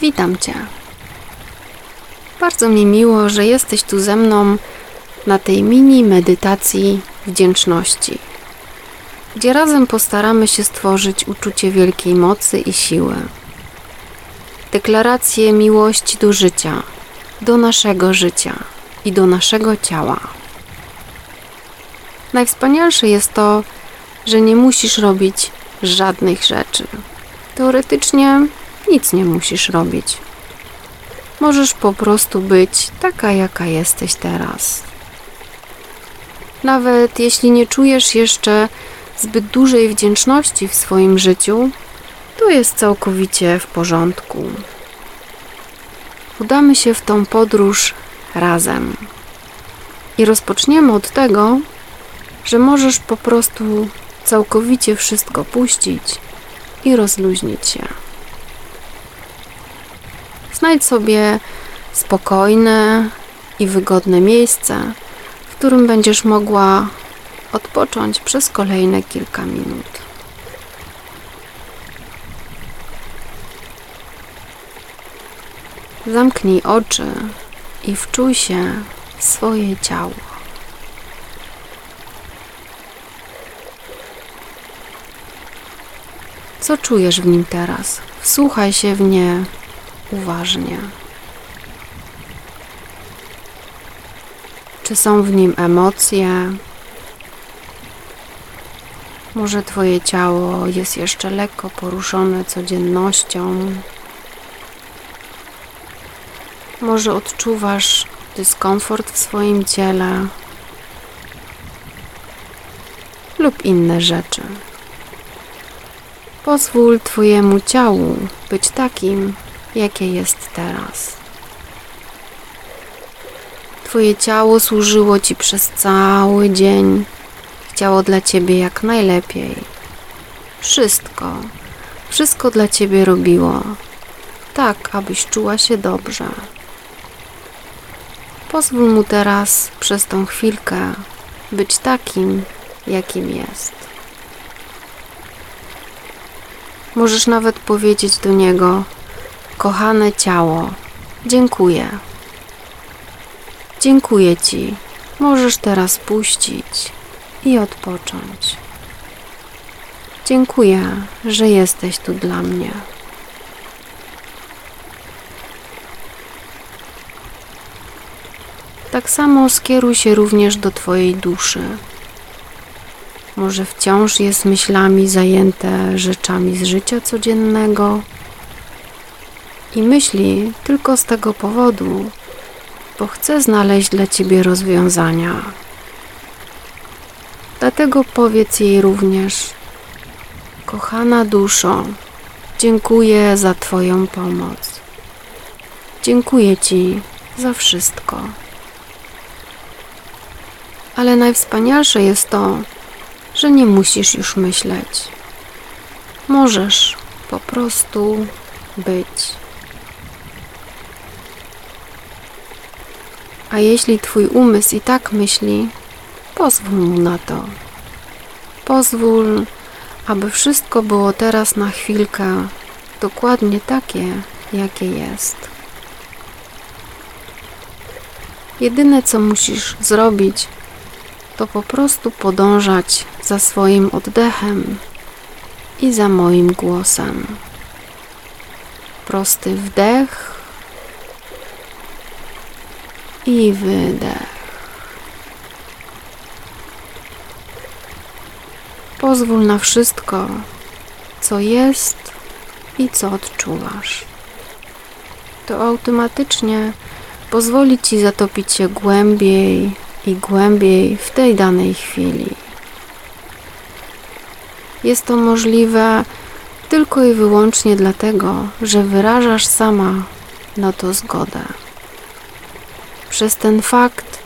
Witam Cię. Bardzo mi miło, że jesteś tu ze mną na tej mini medytacji wdzięczności, gdzie razem postaramy się stworzyć uczucie wielkiej mocy i siły. Deklarację miłości do życia, do naszego życia i do naszego ciała. Najwspanialsze jest to, że nie musisz robić żadnych rzeczy. Teoretycznie nic nie musisz robić. Możesz po prostu być taka, jaka jesteś teraz. Nawet jeśli nie czujesz jeszcze zbyt dużej wdzięczności w swoim życiu, to jest całkowicie w porządku. Udamy się w tą podróż razem. I rozpoczniemy od tego, że możesz po prostu całkowicie wszystko puścić i rozluźnić się. Znajdź sobie spokojne i wygodne miejsce, w którym będziesz mogła odpocząć przez kolejne kilka minut. Zamknij oczy i wczuj się w swoje ciało. Co czujesz w nim teraz? Wsłuchaj się w nie uważnie. Czy są w nim emocje? Może Twoje ciało jest jeszcze lekko poruszone codziennością. Może odczuwasz dyskomfort w swoim ciele lub inne rzeczy. Pozwól Twojemu ciału być takim, jakie jest teraz. Twoje ciało służyło Ci przez cały dzień, chciało dla Ciebie jak najlepiej. Wszystko, wszystko dla Ciebie robiło, tak abyś czuła się dobrze. Pozwól mu teraz przez tą chwilkę być takim, jakim jest. Możesz nawet powiedzieć do niego: Kochane ciało, dziękuję. Dziękuję Ci. Możesz teraz puścić i odpocząć. Dziękuję, że jesteś tu dla mnie. Tak samo skieruj się również do Twojej duszy. Może wciąż jest myślami zajęte rzeczami z życia codziennego i myśli tylko z tego powodu, bo chce znaleźć dla Ciebie rozwiązania. Dlatego powiedz jej również: Kochana duszo, dziękuję za Twoją pomoc. Dziękuję Ci za wszystko. Ale najwspanialsze jest to, że nie musisz już myśleć. Możesz po prostu być. A jeśli Twój umysł i tak myśli, pozwól mu na to. Pozwól, aby wszystko było teraz na chwilkę dokładnie takie, jakie jest. Jedyne, co musisz zrobić, to po prostu podążać za swoim oddechem i za moim głosem. Prosty wdech i wydech. Pozwól na wszystko, co jest i co odczuwasz. To automatycznie pozwoli Ci zatopić się głębiej i głębiej w tej danej chwili. Jest to możliwe tylko i wyłącznie dlatego, że wyrażasz sama na to zgodę. Przez ten fakt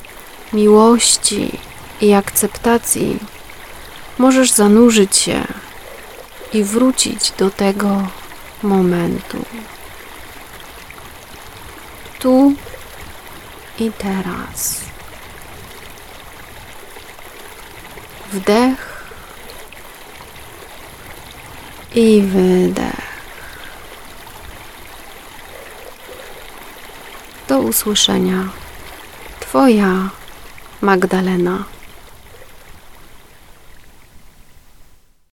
miłości i akceptacji możesz zanurzyć się i wrócić do tego momentu. Tu i teraz. Wdech i wydech. Do usłyszenia. Twoja Magdalena.